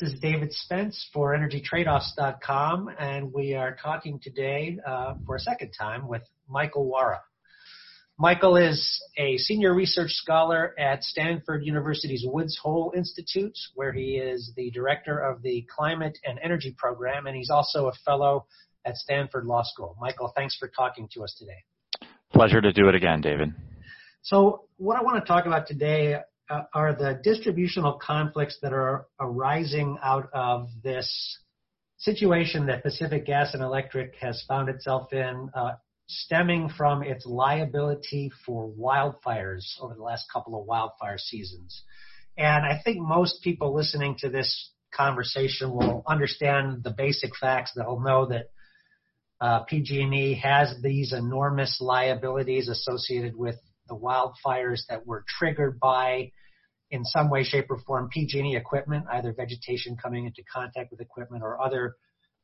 This is David Spence for EnergyTradeoffs.com, and we are talking today uh, for a second time with Michael Wara. Michael is a senior research scholar at Stanford University's Woods Hole Institute, where he is the director of the Climate and Energy Program, and he's also a fellow at Stanford Law School. Michael, thanks for talking to us today. Pleasure to do it again, David. So, what I want to talk about today are the distributional conflicts that are arising out of this situation that Pacific Gas and Electric has found itself in, uh, stemming from its liability for wildfires over the last couple of wildfire seasons. And I think most people listening to this conversation will understand the basic facts. They'll know that uh, PG&E has these enormous liabilities associated with the wildfires that were triggered by, in some way, shape, or form, PG&E equipment, either vegetation coming into contact with equipment or other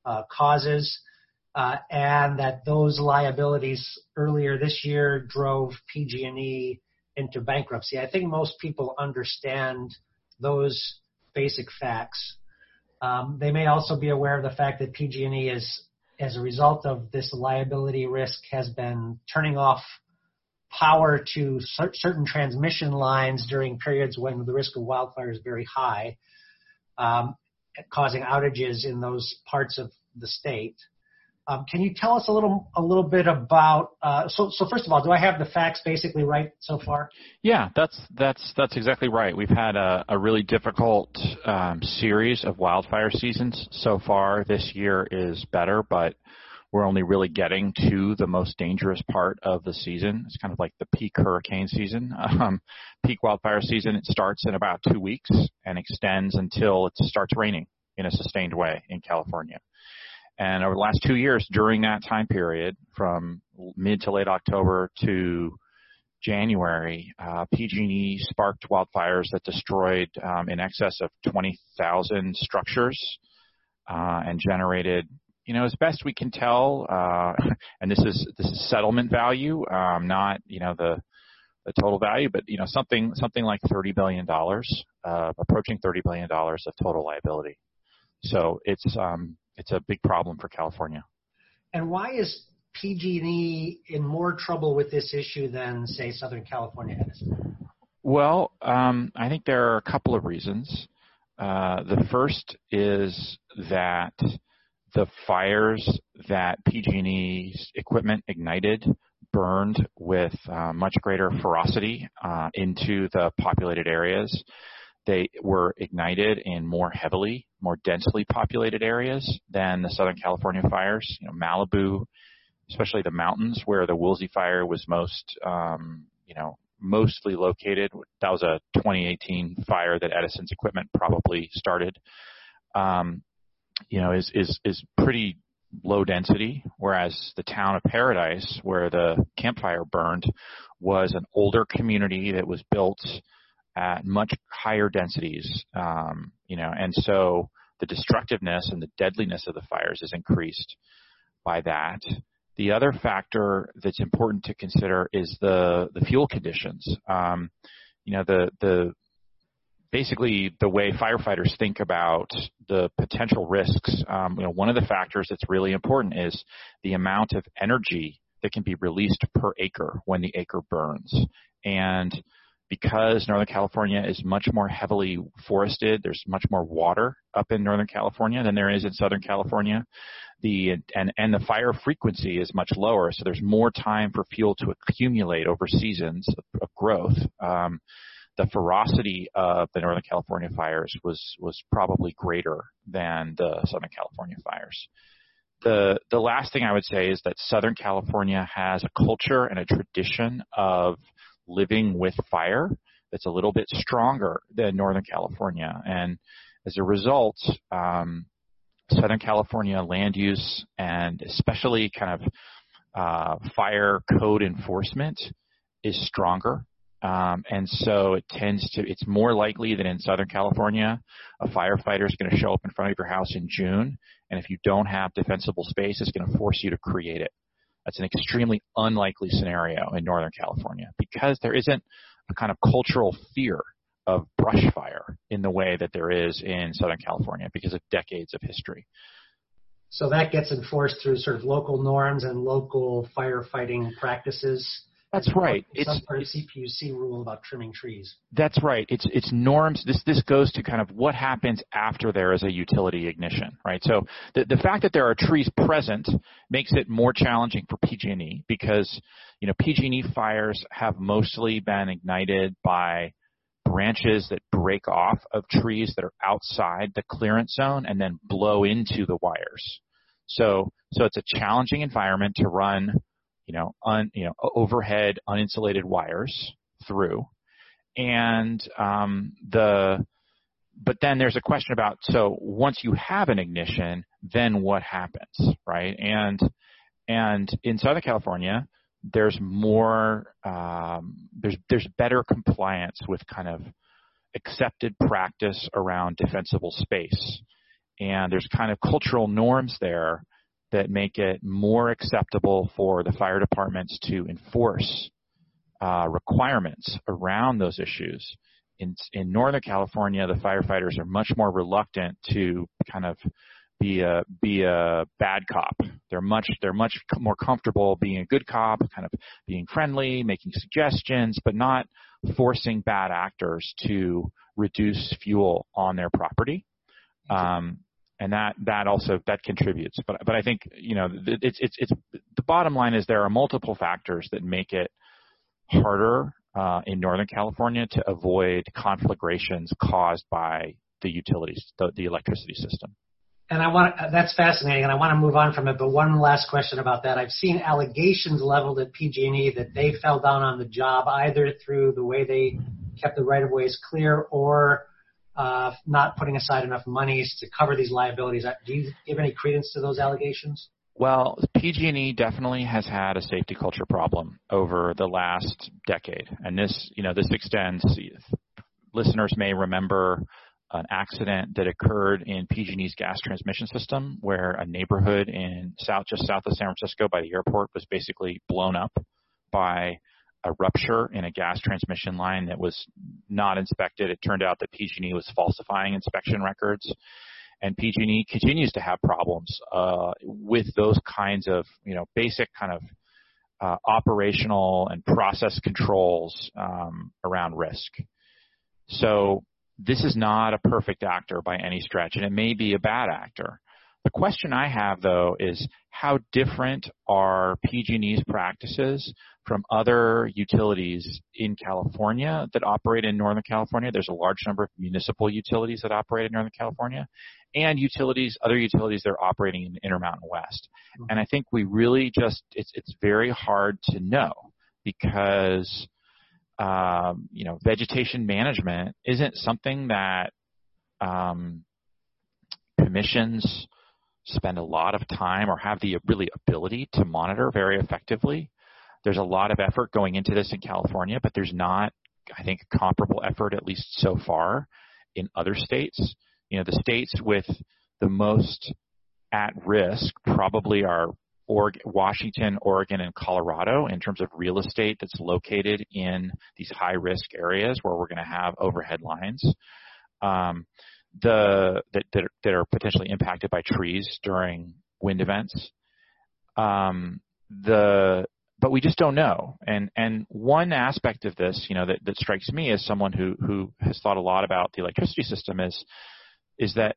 uh, causes, uh, and that those liabilities earlier this year drove PG&E into bankruptcy. I think most people understand those basic facts. Um, they may also be aware of the fact that PG&E is, as a result of this liability risk, has been turning off power to certain transmission lines during periods when the risk of wildfire is very high, um, causing outages in those parts of the state. Um, can you tell us a little a little bit about uh, so so first of all, do I have the facts basically right so far? Yeah, that's that's that's exactly right. We've had a, a really difficult um, series of wildfire seasons so far. This year is better, but we're only really getting to the most dangerous part of the season. It's kind of like the peak hurricane season. Um, peak wildfire season, it starts in about two weeks and extends until it starts raining in a sustained way in California. And over the last two years, during that time period, from mid to late October to January, uh, PG&E sparked wildfires that destroyed um, in excess of 20,000 structures uh, and generated you know, as best we can tell, uh, and this is this is settlement value, um, not you know the the total value, but you know something something like thirty billion dollars, uh, approaching thirty billion dollars of total liability. So it's um, it's a big problem for California. And why is PG&E in more trouble with this issue than say Southern California Edison? Well, um, I think there are a couple of reasons. Uh, the first is that the fires that PG&E's equipment ignited burned with uh, much greater ferocity uh, into the populated areas. They were ignited in more heavily, more densely populated areas than the Southern California fires. You know, Malibu, especially the mountains where the Woolsey fire was most, um, you know, mostly located. That was a 2018 fire that Edison's equipment probably started. Um, you know, is is is pretty low density, whereas the town of Paradise, where the Camp Fire burned, was an older community that was built at much higher densities. Um, you know, and so the destructiveness and the deadliness of the fires is increased by that. The other factor that's important to consider is the the fuel conditions. Um, you know, the the basically the way firefighters think about the potential risks. Um, you know, one of the factors that's really important is the amount of energy that can be released per acre when the acre burns. And because Northern California is much more heavily forested, there's much more water up in Northern California than there is in Southern California. The and and the fire frequency is much lower, so there's more time for fuel to accumulate over seasons of, of growth. Um, the ferocity of the Northern California fires was was probably greater than the Southern California fires. The the last thing I would say is that Southern California has a culture and a tradition of living with fire that's a little bit stronger than Northern California, and as a result, um, Southern California land use and especially kind of uh, fire code enforcement is stronger um, and so it tends to, it's more likely that in Southern California, a firefighter is going to show up in front of your house in June. And if you don't have defensible space, it's going to force you to create it. That's an extremely unlikely scenario in Northern California because there isn't a kind of cultural fear of brush fire in the way that there is in Southern California because of decades of history. So that gets enforced through sort of local norms and local firefighting practices. That's right. It's of CPUC rule about trimming trees. That's right. It's it's norms. This this goes to kind of what happens after there is a utility ignition, right? So the the fact that there are trees present makes it more challenging for PG&E because you know PG&E fires have mostly been ignited by branches that break off of trees that are outside the clearance zone and then blow into the wires. So so it's a challenging environment to run you know, un, you know, overhead uninsulated wires through, and um, the but then there's a question about so once you have an ignition, then what happens, right? And and in Southern California, there's more um, there's there's better compliance with kind of accepted practice around defensible space, and there's kind of cultural norms there that make it more acceptable for the fire departments to enforce uh, requirements around those issues. In, in Northern California, the firefighters are much more reluctant to kind of be a be a bad cop. They're much they're much more comfortable being a good cop, kind of being friendly, making suggestions, but not forcing bad actors to reduce fuel on their property. Um, and that that also that contributes. But but I think you know it's it's it's the bottom line is there are multiple factors that make it harder uh, in Northern California to avoid conflagrations caused by the utilities, the, the electricity system. And I want that's fascinating, and I want to move on from it. But one last question about that: I've seen allegations leveled at PG&E that they fell down on the job either through the way they kept the right of ways clear or uh, not putting aside enough monies to cover these liabilities. Uh, do you give any credence to those allegations? Well, PG&E definitely has had a safety culture problem over the last decade, and this, you know, this extends. Listeners may remember an accident that occurred in PG&E's gas transmission system, where a neighborhood in south, just south of San Francisco, by the airport, was basically blown up by a rupture in a gas transmission line that was not inspected. It turned out that PG&E was falsifying inspection records, and PG&E continues to have problems uh, with those kinds of you know basic kind of uh, operational and process controls um, around risk. So this is not a perfect actor by any stretch, and it may be a bad actor. The question I have though is how different are PG&E's practices from other utilities in California that operate in Northern California? There's a large number of municipal utilities that operate in Northern California and utilities, other utilities that are operating in the Intermountain West. Mm-hmm. And I think we really just, it's, it's very hard to know because, um, you know, vegetation management isn't something that, um, commissions spend a lot of time or have the really ability to monitor very effectively. There's a lot of effort going into this in California, but there's not, I think, comparable effort, at least so far, in other states. You know, the states with the most at risk probably are Washington, Oregon, and Colorado in terms of real estate that's located in these high risk areas where we're going to have overhead lines. Um, the that, that, that are potentially impacted by trees during wind events. Um, the but we just don't know. And and one aspect of this, you know, that, that strikes me as someone who who has thought a lot about the electricity system is is that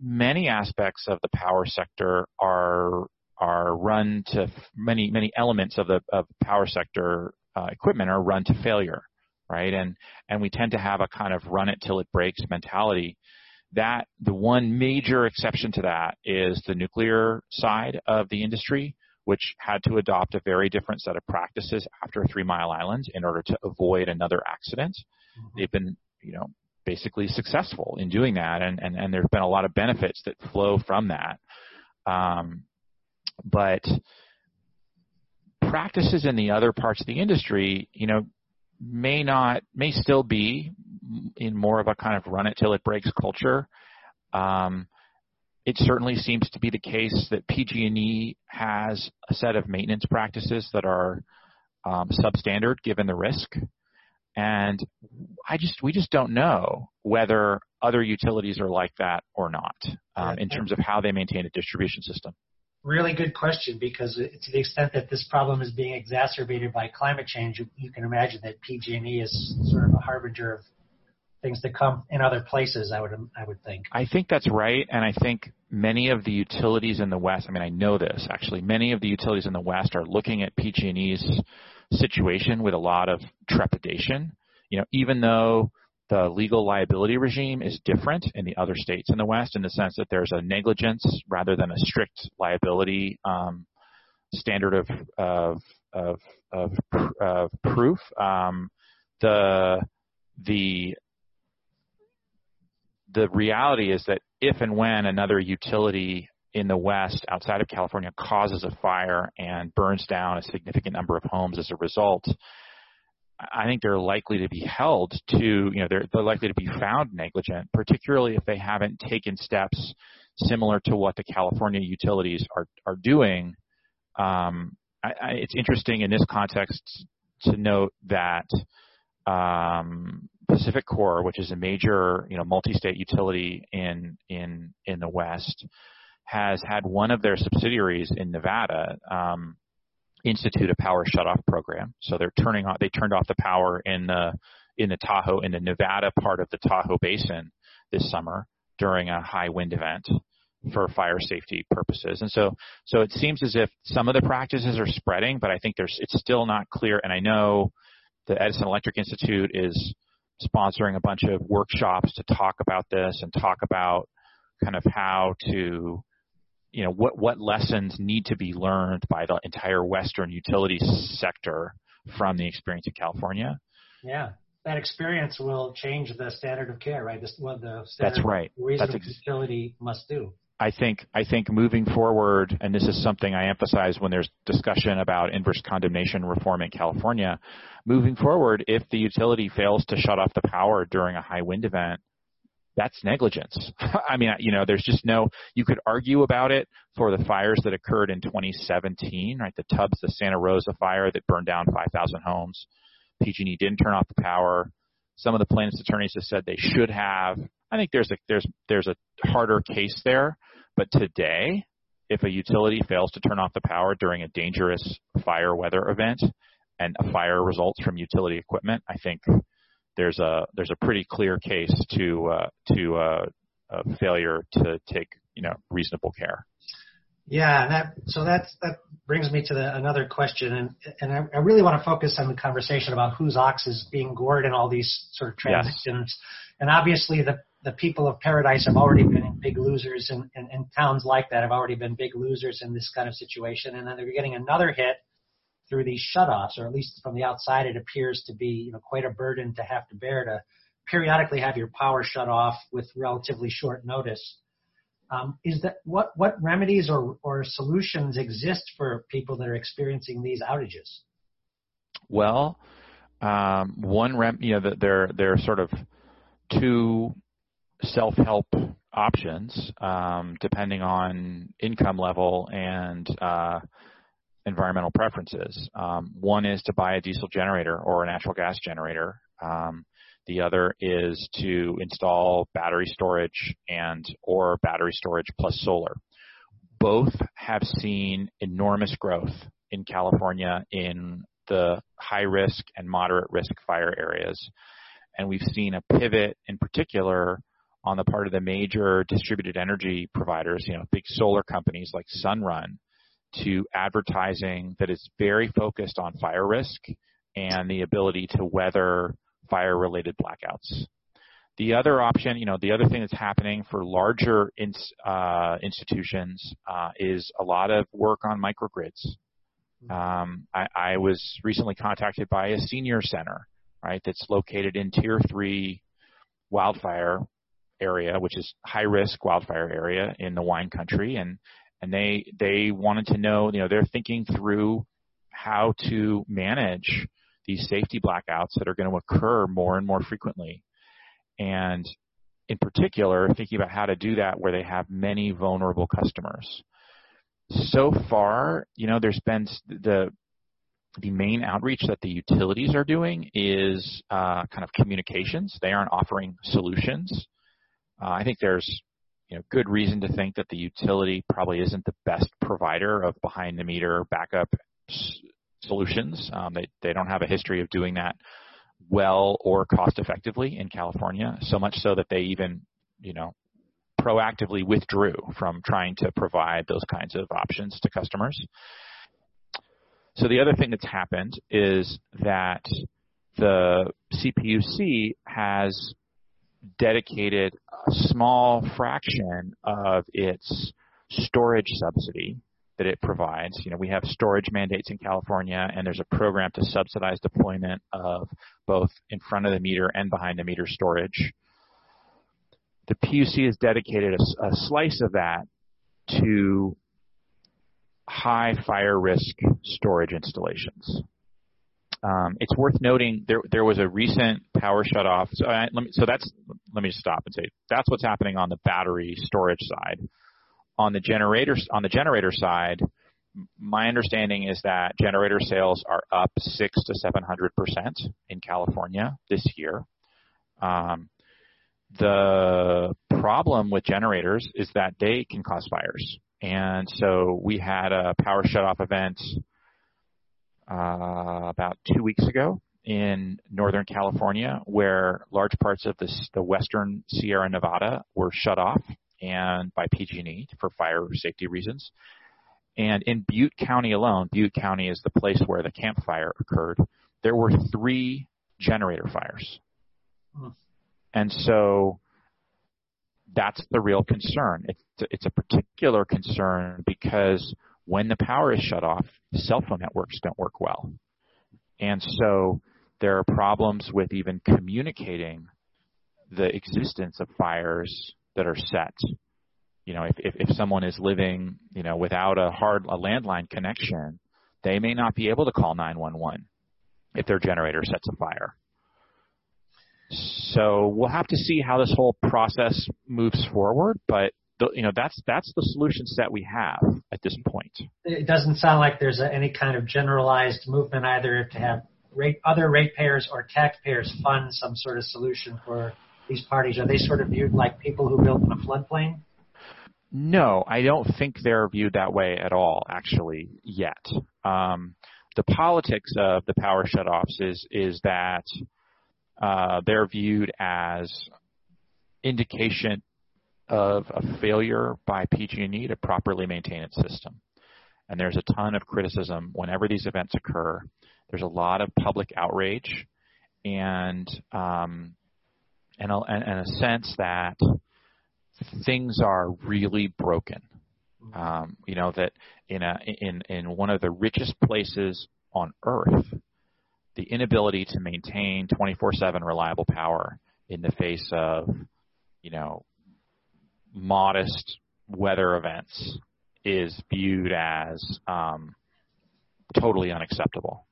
many aspects of the power sector are are run to many many elements of the of power sector uh, equipment are run to failure, right? And and we tend to have a kind of run it till it breaks mentality that the one major exception to that is the nuclear side of the industry, which had to adopt a very different set of practices after Three Mile Island in order to avoid another accident. Mm-hmm. They've been, you know, basically successful in doing that, and and, and there's been a lot of benefits that flow from that. Um, but practices in the other parts of the industry, you know, may not may still be in more of a kind of run it till it breaks culture. Um, it certainly seems to be the case that PG&E has a set of maintenance practices that are um, substandard given the risk. And I just we just don't know whether other utilities are like that or not um, in terms of how they maintain a distribution system. Really good question because to the extent that this problem is being exacerbated by climate change, you, you can imagine that PG&E is sort of a harbinger of things to come in other places. I would I would think. I think that's right, and I think many of the utilities in the West. I mean, I know this actually. Many of the utilities in the West are looking at PG&E's situation with a lot of trepidation. You know, even though the legal liability regime is different in the other states in the West in the sense that there's a negligence rather than a strict liability um, standard of of of, of, of proof. Um, the the the reality is that if and when another utility in the West outside of California causes a fire and burns down a significant number of homes as a result, I think they're likely to be held to, you know, they're, they're likely to be found negligent, particularly if they haven't taken steps similar to what the California utilities are, are doing. Um, I, I, it's interesting in this context to note that um, PacifiCorp, which is a major, you know, multi-state utility in in in the West, has had one of their subsidiaries in Nevada um, institute a power shutoff program. So they're turning off. They turned off the power in the in the Tahoe in the Nevada part of the Tahoe Basin this summer during a high wind event for fire safety purposes. And so so it seems as if some of the practices are spreading, but I think there's it's still not clear. And I know the Edison Electric Institute is sponsoring a bunch of workshops to talk about this and talk about kind of how to you know what what lessons need to be learned by the entire Western utility sector from the experience in California. Yeah, that experience will change the standard of care, right? This what the that's right. That's ex- utility must do. I think I think moving forward, and this is something I emphasize when there's discussion about inverse condemnation reform in California. Moving forward, if the utility fails to shut off the power during a high wind event, that's negligence. I mean, you know, there's just no, you could argue about it for the fires that occurred in 2017, right? The Tubbs, the Santa Rosa fire that burned down 5,000 homes. PG&E didn't turn off the power. Some of the plaintiffs' attorneys have said they should have. I think there's a there's there's a harder case there, but today, if a utility fails to turn off the power during a dangerous fire weather event, and a fire results from utility equipment, I think there's a there's a pretty clear case to uh, to uh, a failure to take you know reasonable care. Yeah, that so that's that brings me to the, another question, and and I, I, really want to focus on the conversation about whose ox is being gored in all these sort of transitions, yes. and obviously the the people of Paradise have already been big losers, and, and, and towns like that have already been big losers in this kind of situation, and then they're getting another hit through these shutoffs, or at least from the outside, it appears to be you know quite a burden to have to bear to periodically have your power shut off with relatively short notice. Um, is that what what remedies or or solutions exist for people that are experiencing these outages? Well, um, one rem, you know, there there are sort of two self-help options um, depending on income level and uh, environmental preferences. Um, one is to buy a diesel generator or a natural gas generator. Um, the other is to install battery storage and or battery storage plus solar. Both have seen enormous growth in California in the high risk and moderate risk fire areas. And we've seen a pivot in particular on the part of the major distributed energy providers, you know, big solar companies like Sunrun, to advertising that is very focused on fire risk and the ability to weather fire related blackouts. The other option, you know, the other thing that's happening for larger ins, uh, institutions uh, is a lot of work on microgrids. Um, I, I, was recently contacted by a senior center, right, that's located in tier three wildfire area, which is high risk wildfire area in the wine country, and and they they wanted to know, you know, they're thinking through how to manage these safety blackouts that are going to occur more and more frequently, and in particular, thinking about how to do that where they have many vulnerable customers. So far, you know, there's been the the main outreach that the utilities are doing is uh, kind of communications. They aren't offering solutions. Uh, I think there's you know, good reason to think that the utility probably isn't the best provider of behind the meter backup s- solutions. Um, they, they don't have a history of doing that well or cost effectively in California, so much so that they even, you know, proactively withdrew from trying to provide those kinds of options to customers. So the other thing that's happened is that the CPUC has dedicated a small fraction of its storage subsidy that it provides. You know, we have storage mandates in California, and there's a program to subsidize deployment of both in front of the meter and behind the meter storage. The PUC has dedicated a, a slice of that to high fire risk storage installations. Um, it's worth noting there there was a recent power shutoff. So, I, let me, so that's let me just stop and say that's what's happening on the battery storage side. On the generator on the generator side, my understanding is that generator sales are up six to seven hundred percent in California this year. Um, the problem with generators is that they can cause fires. And so we had a power shutoff event uh, about two weeks ago in Northern California, where large parts of this, the western Sierra Nevada were shut off and by PG&E for fire safety reasons. And in Butte County alone, Butte County is the place where the Camp Fire occurred. There were three generator fires. Hmm. And so that's the real concern. It's, it's a particular concern because when the power is shut off, cell phone networks don't work well. And so there are problems with even communicating the existence of fires that are set. You know, if, if, if someone is living, you know, without a hard a landline connection, they may not be able to call 911 if their generator sets a fire. So we'll have to see how this whole process moves forward, but you know that's that's the solution set we have at this point. It doesn't sound like there's a, any kind of generalized movement either to have rate, other ratepayers or taxpayers fund some sort of solution for these parties. Are they sort of viewed like people who built in a floodplain? No, I don't think they're viewed that way at all, actually, yet. Um, the politics of the power shutoffs is is that uh, they're viewed as indication of a failure by PG&E to properly maintain its system. And there's a ton of criticism whenever these events occur. There's a lot of public outrage and um, and, a, and a sense that things are really broken. Um, you know that in a in in one of the richest places on Earth, the inability to maintain 24/7 reliable power in the face of, you know, modest weather events is viewed as um, totally unacceptable.